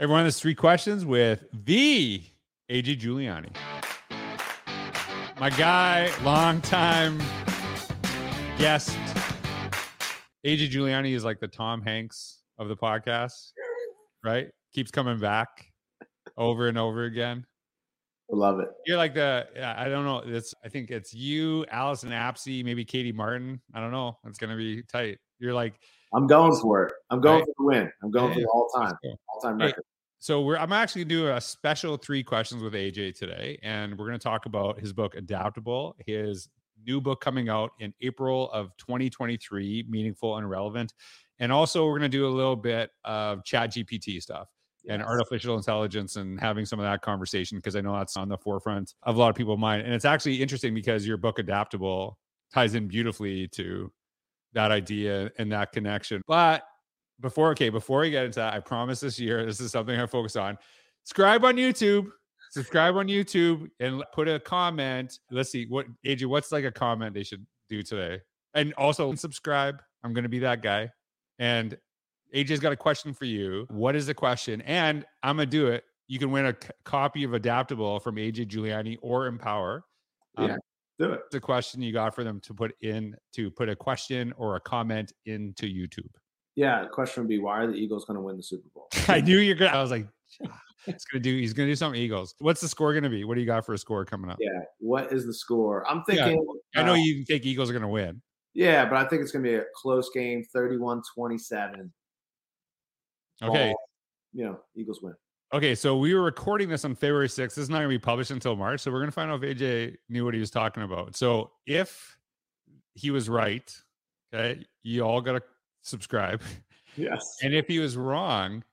Everyone, there's three questions with the AJ Juliani. My guy, longtime guest. AJ Juliani is like the Tom Hanks of the podcast, right? Keeps coming back over and over again. Love it. You're like the I don't know. It's I think it's you, Allyson Apsey, maybe Katie Martin. I don't know. It's gonna be tight. You're like I'm going for it. I'm going right? for the win. I'm going yeah, for the all time, all time record. so we're I'm actually doing a special three questions with AJ today, and we're going to talk about his book Adaptable, his new book coming out in April of 2023, Meaningful and Relevant, and also we're going to do a little bit of Chat GPT stuff and artificial intelligence and having some of that conversation because I know that's on the forefront of a lot of people's mind. And it's actually interesting because your book Adaptable ties in beautifully to that idea and that connection. But before okay, before we get into that, I promise this year this is something I focus on. Subscribe on YouTube. Subscribe on YouTube and put a comment. Let's see what AJ, what's like a comment they should do today? And also subscribe. I'm gonna be that guy. And AJ's got a question for you. What is the question? And I'm gonna do it. You can win a c- copy of Adaptable from AJ Juliani or Empower. Um, yeah, do it. The question you got for them to put in to put a question or a comment into YouTube. Yeah, the question would be why are the Eagles going to win the Super Bowl? I knew you're gonna. I was like, it's gonna do. He's gonna do something Eagles. What's the score gonna be? What do you got for a score coming up? Yeah, what is the score? I'm thinking. Yeah, I know uh, you think Eagles are gonna win. Yeah, but I think it's gonna be a close game, 31-27. Okay. Ball, you know, Eagles win. Okay, so we were recording this on February 6th. This is not going to be published until March. So we're going to find out if AJ knew what he was talking about. So if he was right, okay, you all got to subscribe. Yes. And if he was wrong,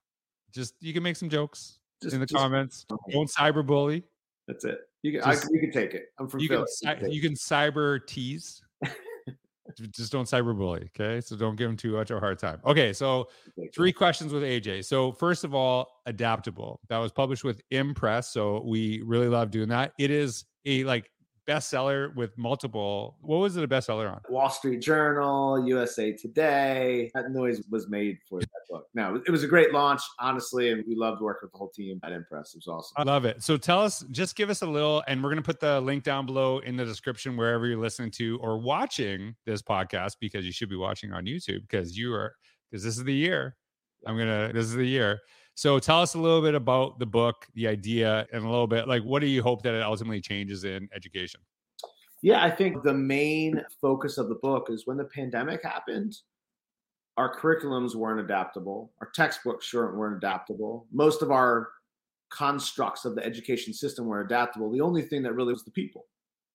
just you can make some jokes just, in the just, comments. Don't cyberbully. That's it. You can, just, I, you can take it. I'm from you Philly. Can, you can cyber tease just don't cyberbully. Okay. So don't give him too much of a hard time. Okay. So three questions with AJ. So first of all, adaptable. That was published with Impress. So we really love doing that. It is a like bestseller with multiple. What was it a bestseller on? Wall Street Journal, USA Today. That noise was made for that book. Now it was a great launch, honestly, and we loved working with the whole team at Impress. It was awesome. I love it. So tell us, just give us a little, and we're going to put the link down below in the description wherever you're listening to or watching this podcast because you should be watching on YouTube because you are because this is the year. I'm gonna. This is the year. So tell us a little bit about the book, the idea, and a little bit like what do you hope that it ultimately changes in education? Yeah, I think the main focus of the book is when the pandemic happened, our curriculums weren't adaptable, our textbooks sure weren't adaptable. Most of our constructs of the education system were adaptable. The only thing that really was the people,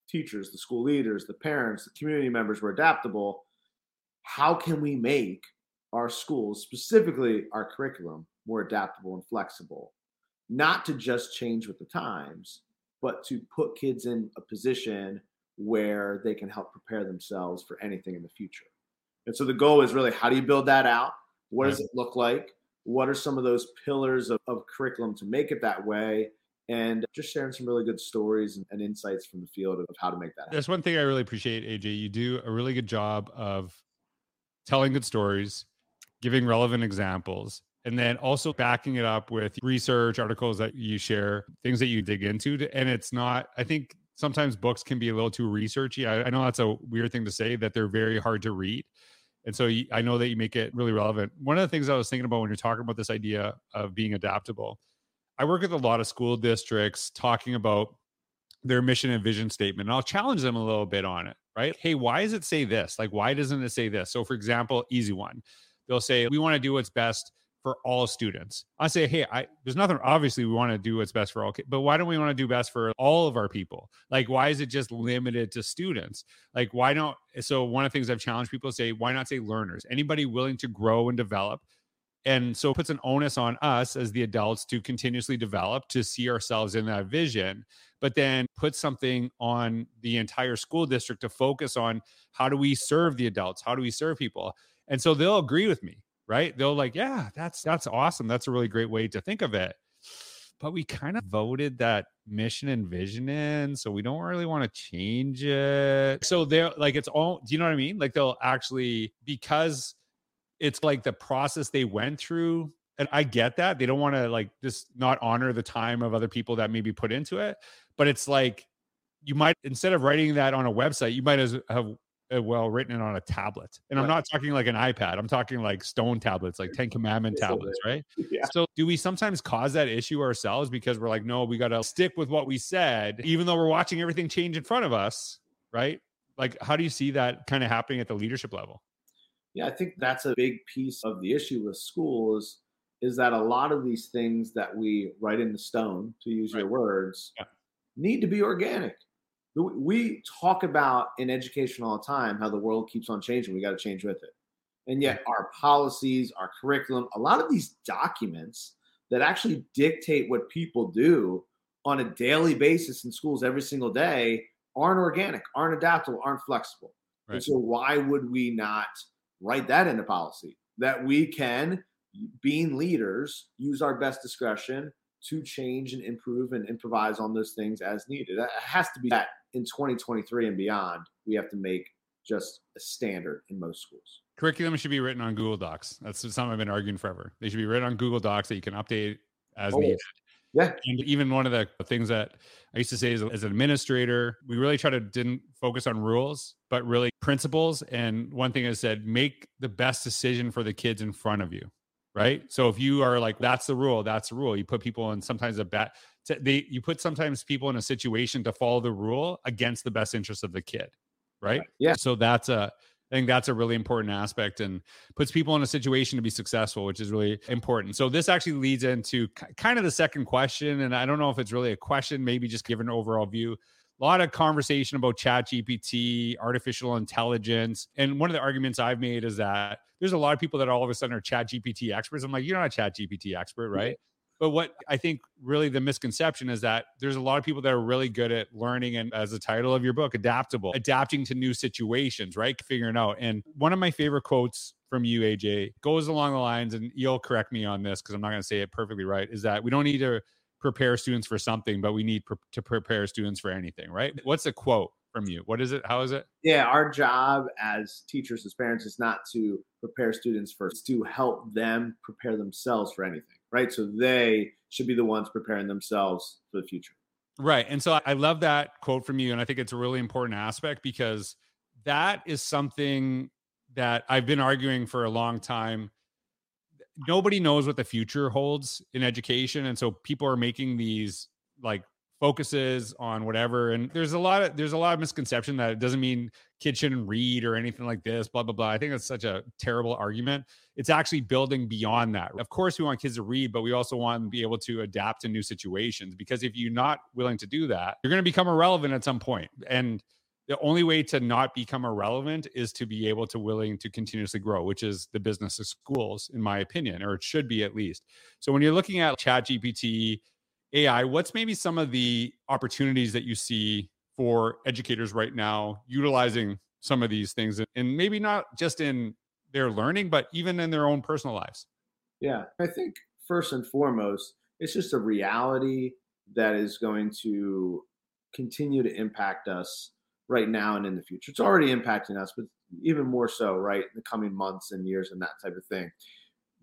teachers, the school leaders, the parents, the community members were adaptable. How can we make our schools, specifically our curriculum, more adaptable and flexible, not to just change with the times, but to put kids in a position where they can help prepare themselves for anything in the future. And so the goal is really how do you build that out? What does it look like? What are some of those pillars of, of curriculum to make it that way? And just sharing some really good stories and, and insights from the field of, of how to make that happen. There's one thing I really appreciate, AJ. You do a really good job of telling good stories, giving relevant examples, and then also backing it up with research articles that you share things that you dig into and it's not i think sometimes books can be a little too researchy. I, I, know that's a weird thing to say that they're very hard to read. And so you, i know that you make it really relevant. One of the things i was thinking about when you're talking about this idea of being adaptable i work with a lot of school districts talking about their mission and vision statement and i'll challenge them a little bit on it right? Hey why does it say this? Like why doesn't it say this? So for example easy one. They'll say we want to do what's best for all students. I say, hey, I there's nothing. Obviously, we want to do what's best for all kids, but why don't we want to do best for all of our people? Like, why is it just limited to students? Like, why don't? So one of the things I've challenged people say, why not say learners? Anybody willing to grow and develop. And so it puts an onus on us as the adults to continuously develop, to see ourselves in that vision, but then put something on the entire school district to focus on how do we serve the adults? How do we serve people? And so they'll agree with me right? They'll like, yeah, that's that's awesome. That's a really great way to think of it. But we kind of voted that mission and vision in, so we don't really want to change it. So they're like, it's all. Do you know what I mean? Like they'll actually because it's like the process they went through And I get that. They don't want to like just not honor the time of other people that maybe put into it. But it's like you might instead of writing that on a website, you might as have Uh, well written on a tablet. And I'm not talking like an iPad. I'm talking like stone tablets, like 10 commandment tablets, right? Yeah. So do we sometimes cause that issue ourselves because we're like, no, we got to stick with what we said, even though we're watching everything change in front of us, right? Like, how do you see that kind of happening at the leadership level? Yeah, I think that's a big piece of the issue with schools is that a lot of these things that we write in the stone, to use right. your words, yeah. need to be organic we talk about in education all the time how the world keeps on changing. We got to change with it. And yet, our policies, our curriculum, a lot of these documents that actually dictate what people do on a daily basis in schools every single day aren't organic, aren't adaptable, aren't flexible. Right. And so, why would we not write that into policy that we can, being leaders, use our best discretion to change and improve and improvise on those things as needed? It has to be that in 2023 and beyond, we have to make just a standard in most schools. Curriculum should be written on Google Docs. That's something I've been arguing forever. They should be written on Google Docs that you can update as oh, needed. Yeah. And even one of the things that I used to say as, as an administrator, we really try to didn't focus on rules, but really principles. And one thing I said, make the best decision for the kids in front of you. Right. So if you are like, that's the rule, that's the rule. You put people in sometimes a bad they you put sometimes people in a situation to follow the rule against the best interest of the kid right yeah so that's a I think that's a really important aspect and puts people in a situation to be successful, which is really important. So this actually leads into kind of the second question, and I don't know if it's really a question, maybe just give an overall view. A lot of conversation about Chat GPT, artificial intelligence, and one of the arguments I've made is that there's a lot of people that all of a sudden are Chat GPT experts. I'm like, you're not a Chat GPT expert, right? But what I think really the misconception is that there's a lot of people that are really good at learning and as the title of your book, adaptable, adapting to new situations, right? Figuring out. And one of my favorite quotes from you, AJ, goes along the lines, and you'll correct me on this because I'm not going to say it perfectly right, is that we don't need to prepare students for something, but we need pr- to prepare students for anything, right? What's the quote from you? What is it? How is it? Yeah, our job as teachers, as parents, is not to prepare students for, it's to help them prepare themselves for anything right? So they should be the ones preparing themselves for the future. Right. And so I love that quote from you. And I think it's a really important aspect because that is something that I've been arguing for a long time. Nobody knows what the future holds in education. And so people are making these like focuses on whatever and there's a lot of there's a lot of misconception that it doesn't mean kids shouldn't read or anything like this blah blah blah. I think that's such a terrible argument. It's actually building beyond that. Of course we want kids to read but we also want to be able to adapt to new situations because if you're not willing to do that you're going to become irrelevant at some point. point and the only way to not become irrelevant is to be able to willing to continuously grow which is the business of schools in my opinion or it should be at least. So when you're looking at chat gpt AI, what's maybe some of the opportunities that you see for educators right now utilizing some of these things and maybe not just in their learning, but even in their own personal lives? Yeah, I think first and foremost, it's just a reality that is going to continue to impact us right now and in the future. It's already impacting us, but even more so, right, in the coming months and years and that type of thing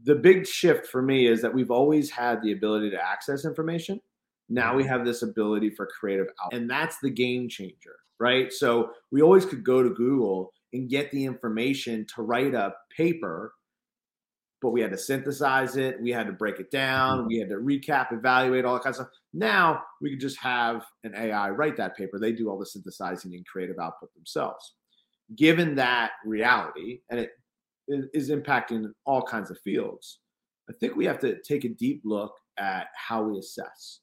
the big shift for me is that we've always had the ability to access information. Now we have this ability for creative out, and that's the game changer, right? So we always could go to Google and get the information to write a paper, but we had to synthesize it, we had to break it down, mm-hmm. we had to recap, evaluate all that kind of stuff. Now we could just have an AI write that paper. They do all the synthesizing and creative output themselves. Given that reality, and it is, impacting all kinds of fields. I think we have to take a deep look at how we assess.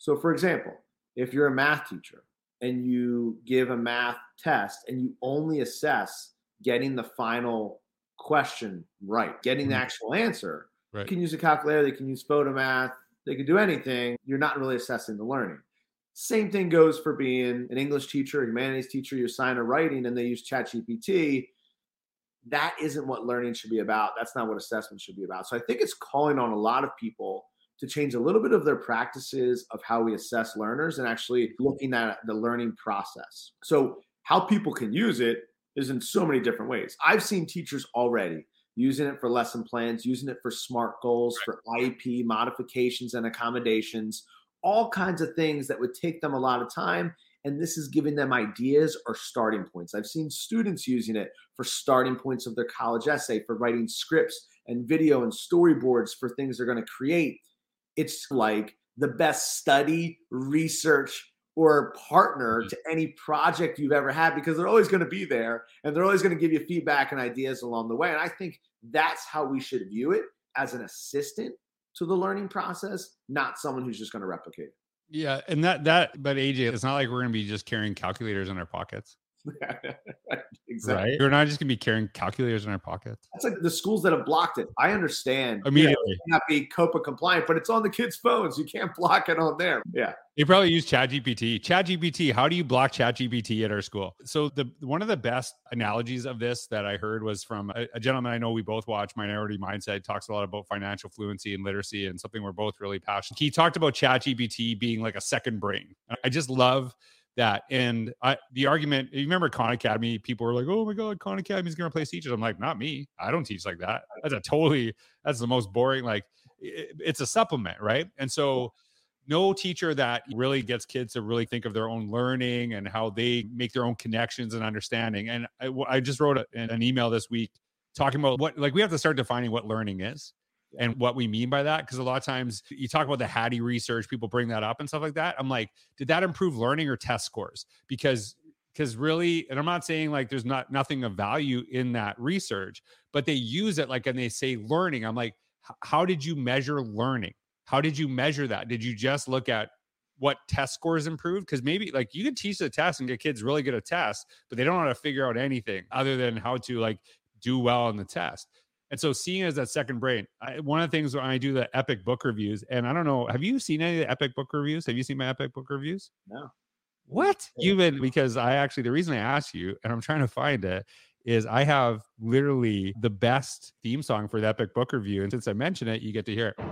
So, for example, if you're a math teacher and you give a math test and you only assess getting the final question right, getting the mm-hmm. actual answer, right. you can use a calculator, they can use Photomath, they can do anything. You're not really assessing the learning. Same thing goes for being an English teacher, a humanities teacher, you assign a writing and they use ChatGPT that isn't what learning should be about. That's not what assessment should be about. So I think it's calling on a lot of people to change a little bit of their practices of how we assess learners and actually looking at the learning process. So how people can use it is in so many different ways. I've seen teachers already using it for lesson plans, using it for SMART goals, for IEP modifications and accommodations, all kinds of things that would take them a lot of time. And this is giving them ideas or starting points. I've seen students using it for starting points of their college essay, for writing scripts and video and storyboards for things they're going to create. It's like the best study, research, or partner mm-hmm. to any project you've ever had because they're always going to be there and they're always going to give you feedback and ideas along the way. And I think that's how we should view it as an assistant to the learning process, not someone who's just going to replicate it. Yeah, and that that but AJ, it's not like we're going to be just carrying calculators in our pockets. exactly. Right? We're not just gonna be carrying calculators in our pockets. That's like the schools that have blocked it. I understand immediately you know, not be COPPA compliant, but it's on the kids' phones. You can't block it on there. Yeah. They probably use ChatGPT. ChatGPT. How do you block ChatGPT at our school? So the one of the best analogies of this that I heard was from a, a gentleman I know we both watch, Minority Mindset, talks a lot about financial fluency and literacy, and something we're both really passionate. He talked about ChatGPT being like a second brain. I just love that. And I, the argument, you remember Khan Academy, people were like, oh my God, Khan Academy is going to replace teachers. I'm like, not me. I don't teach like that. That's a totally, that's the most boring, like, it, it's a supplement, right? And so, no teacher that really gets kids to really think of their own learning and how they make their own connections and understanding. And I, I just wrote a, an email this week talking about what, like, we have to start defining what learning is and what we mean by that. Because a lot of times you talk about the Hattie research, people bring that up and stuff like that. I'm like, did that improve learning or test scores? Because because really, and I'm not saying like there's not nothing of value in that research, but they use it like and they say learning. I'm like, how did you measure learning? How did you measure that? Did you just look at what test scores improved? Because maybe like you could teach the test and get kids really good at tests, but they don't know how to figure out anything other than how to like do well on the test. And so seeing as that second brain, I, one of the things when I do the epic book reviews, and I don't know, have you seen any of the epic book reviews? Have you seen my epic book reviews? No. What? You've been because I actually the reason I asked you, and I'm trying to find it, is I have literally the best theme song for the epic book review. And since I mentioned it, you get to hear it.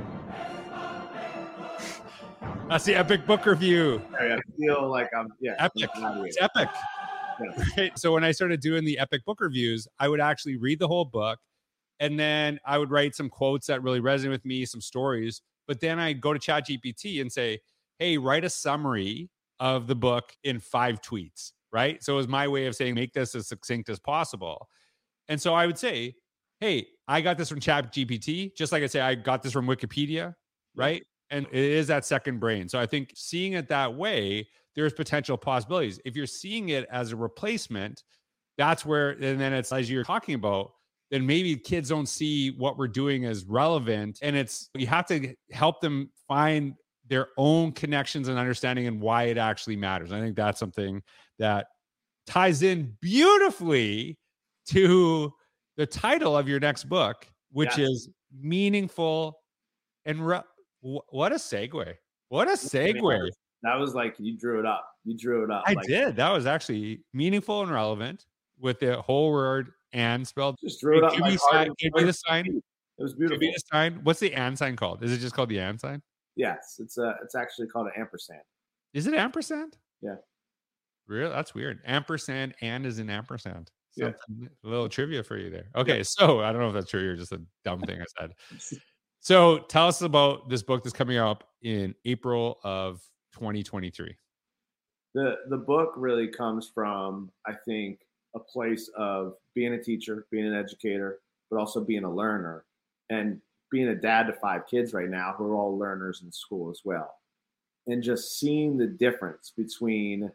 That's the epic book review. I feel like I'm yeah. Epic. It's epic. Yeah. Right? So when I started doing the epic book reviews, I would actually read the whole book and then I would write some quotes that really resonate with me, some stories. But then I go to ChatGPT and say, hey, write a summary of the book in five tweets, right? So it was my way of saying, make this as succinct as possible. And so I would say, hey, I got this from ChatGPT, just like I say, I got this from Wikipedia, right? And it is that second brain. So I think seeing it that way, there's potential possibilities. If you're seeing it as a replacement, that's where, and then it's as you're talking about, then maybe kids don't see what we're doing as relevant. And it's, you have to help them find their own connections and understanding and why it actually matters. I think that's something that ties in beautifully to the title of your next book, which yes. is meaningful and re- what a segue. What a segue. That was like you drew it up. You drew it up. I like- did. That was actually meaningful and relevant with the whole word and spelled. Just drew it up. Give me, sign, give me the sign. It was beautiful. Give me the sign. What's the and sign called? Is it just called the and sign? Yes, it's a. It's actually called an ampersand. Is it ampersand? Yeah. Real? That's weird. Ampersand and is an ampersand. Something, yeah. A little trivia for you there. Okay, yeah. so I don't know if that's true or just a dumb thing I said. So tell us about this book that's coming up in April of 2023. The the book really comes from I think a place of being a teacher, being an educator, but also being a learner and being a dad to five kids right now who are all learners in school as well. And just seeing the difference between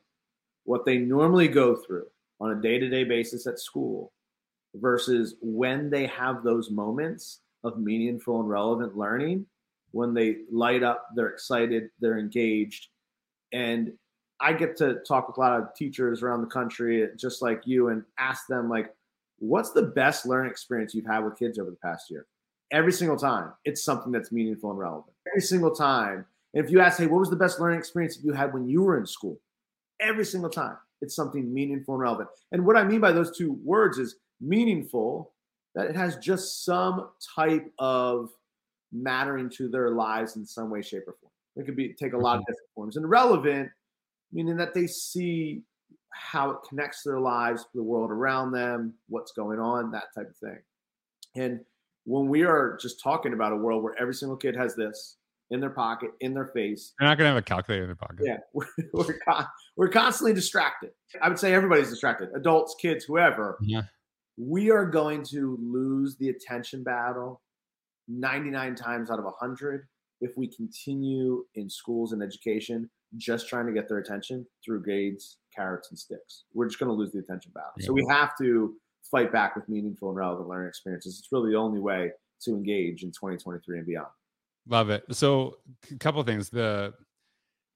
what they normally go through on a day to day basis at school versus when they have those moments of meaningful and relevant learning, when they light up, they're excited, they're engaged. And I get to talk with a lot of teachers around the country, just like you, and ask them like, what's the best learning experience you've had with kids over the past year? Every single time, it's something that's meaningful and relevant. Every single time. And if you ask, hey, what was the best learning experience you had when you were in school? Every single time, it's something meaningful and relevant. And what I mean by those two words is meaningful, that it has just some type of mattering to their lives in some way, shape, or form. It could be take a lot of mm-hmm. different forms. And relevant meaning that they see how it connects to their lives, the world around them, what's going on, that type of thing. And when we are just talking about a world where every single kid has this in their pocket, in their face, They're not going to have a calculator in their pocket. yeah, we're we're, con- we're constantly distracted. I would say everybody's distracted, adults, kids, whoever. Yeah. We are going to lose the attention battle 99 times out of 100 if we continue in schools and education just trying to get their attention through grades, carrots, and sticks. We're just going to lose the attention battle. So we have to fight back with meaningful and relevant learning experiences. It's really the only way to engage in 2023 and beyond. Love it. So, a couple of things. The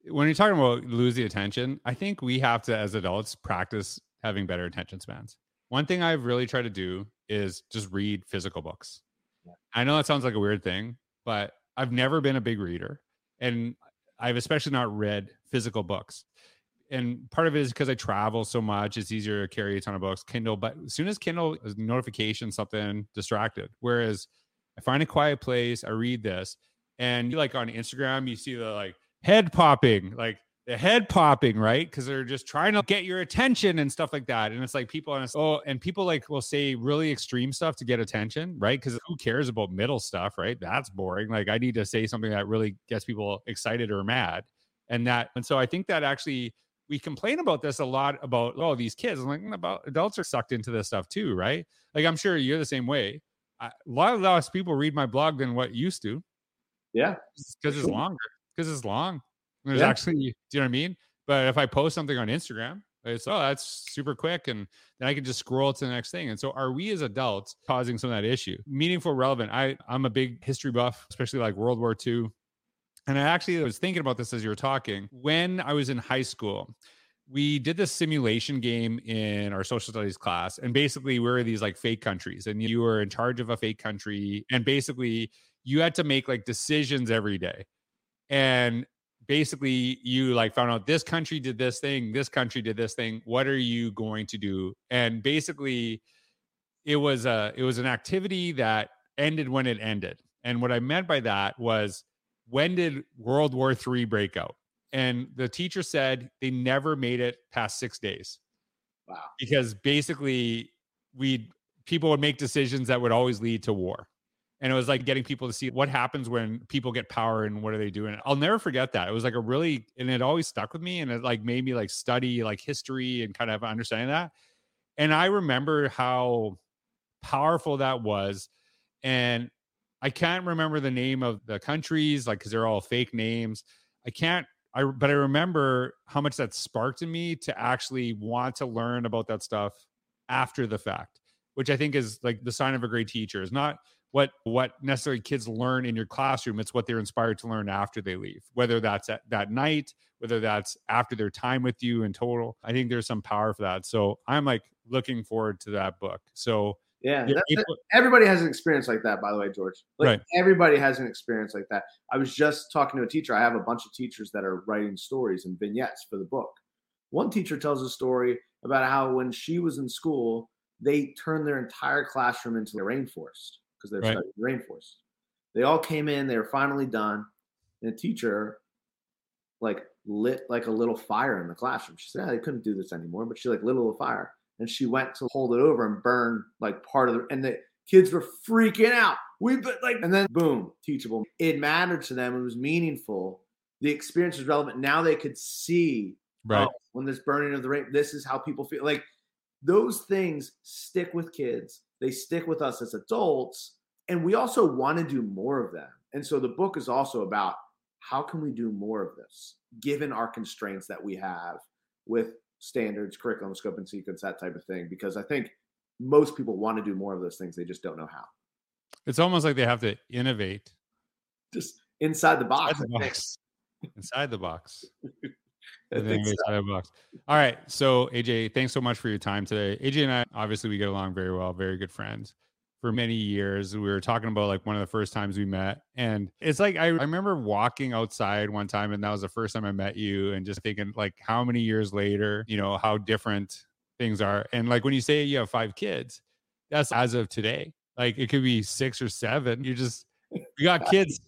when you're talking about lose the attention, I think we have to, as adults, practice having better attention spans. One thing I've really tried to do is just read physical books. Yeah. I know that sounds like a weird thing, but I've never been a big reader, and I've especially not read physical books. And part of it is because I travel so much, it's easier to carry a ton of books, Kindle. But as soon as Kindle uh, is notification, something distracted. Whereas I find a quiet place, I read this, and you like on Instagram, you see the like head popping, like the head popping, right? Because they're just trying to get your attention and stuff like that. And it's like people on oh, and people like will say really extreme stuff to get attention, right? Because who cares about middle stuff, right? That's boring. Like I need to say something that really gets people excited or mad. And that, and so I think that actually we complain about this a lot about oh these kids. I'm like "Mm, about adults are sucked into this stuff too, right? Like I'm sure you're the same way. I, a lot of less people read my blog than what used to Yeah. because it's longer. Because it's long. There's Yeah. actually, do you know what I mean? But if I post something on Instagram, it's oh that's super quick, and then I can just scroll to the next thing. And so, are we as adults causing some of that issue? Meaningful, relevant. I I'm a big history buff, especially like World War II. And I actually was thinking about this as you were talking. When I was in high school, we did this simulation game in our social studies class. And basically, we were these like fake countries, and you were in charge of a fake country. And basically, you had to make like decisions every day. And basically, you like found out this country did this thing, this country did this thing. What are you going to do? And basically, it was a it was an activity that ended when it ended. And what I meant by that was when did World War III break out? And the teacher said they never made it past six days Wow. because basically we people would make decisions that would always lead to war. And it was like getting people to see what happens when people get power and what are they doing. I'll never forget that. It was like a really and it always stuck with me and it like made me like study like history and kind of understanding that. And I remember how powerful that was. And I can't remember the name of the countries, like because they're all fake names. I can't I but I remember how much that sparked in me to actually want to learn about that stuff after the fact, which I think is like the sign of a great teacher. Is not what what necessarily kids learn in your classroom. It's what they're inspired to learn after they leave, whether that's at that night, whether that's after their time with you in total. I think there's some power for that. So I'm like looking forward to that book. So Yeah. everybody has an experience like that, by the way, George. Like Right. everybody has an experience like that. I was just talking to a teacher. I have a bunch of teachers that are writing stories and vignettes for the book. One teacher tells a story about how when she was in school, they turned their entire classroom into a rainforest because they're Right. studying rainforest. They all came in, they were finally done, and the teacher like lit like a little fire in the classroom. She said, yeah, they couldn't do this anymore, but she like lit a little fire and she went to hold it over and burn like part of the and the kids were freaking out. We but like and then boom, teachable. It mattered to them. It was meaningful. The experience was relevant. Now they could see right. oh, when this burning of the rain, this is how people feel. Like those things stick with kids. They stick with us as adults, and we also want to do more of them. And so the book is also about how can we do more of this given our constraints that we have with standards, curriculum, scope, and sequence, that type of thing. Because I think most people want to do more of those things. They just don't know how. It's almost like they have to innovate Just inside the box. inside the box. inside the box. I And then think so. inside the box. All right. So AJ, thanks so much for your time today. AJ and I obviously we get along very well, very good friends. For many years, we were talking about like one of the first times we met, and it's like I, I remember walking outside one time, and that was the first time I met you, and just thinking like how many years later, you know, how different things are. And like when you say you have five kids, that's as of today. Like it could be six or seven. You just you got kids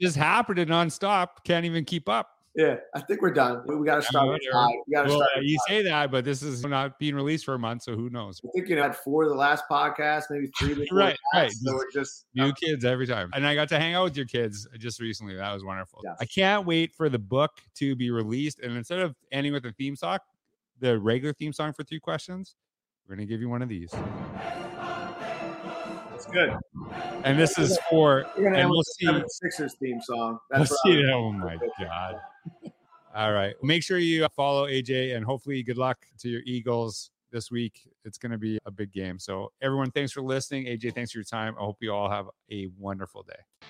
just happening nonstop. Can't even keep up. Yeah, I think we're done. We got to start. With. We got to well, start. uh, you say that, but this is not being released for a month, so who knows? I think you had four of the last podcast, maybe three. Right, right. So we're just New kids every time. And I got to hang out with your kids just recently. That was wonderful. Yes. I can't wait for the book to be released. And instead of ending with a theme song, the regular theme song for three questions, we're going to give you one of these. Good. And this is for, and we'll see. Sixers theme song. We'll see. Oh my God. All right. Make sure you follow AJ and hopefully good luck to your Eagles this week. It's going to be a big game. So, everyone, thanks for listening. AJ, thanks for your time. I hope you all have a wonderful day.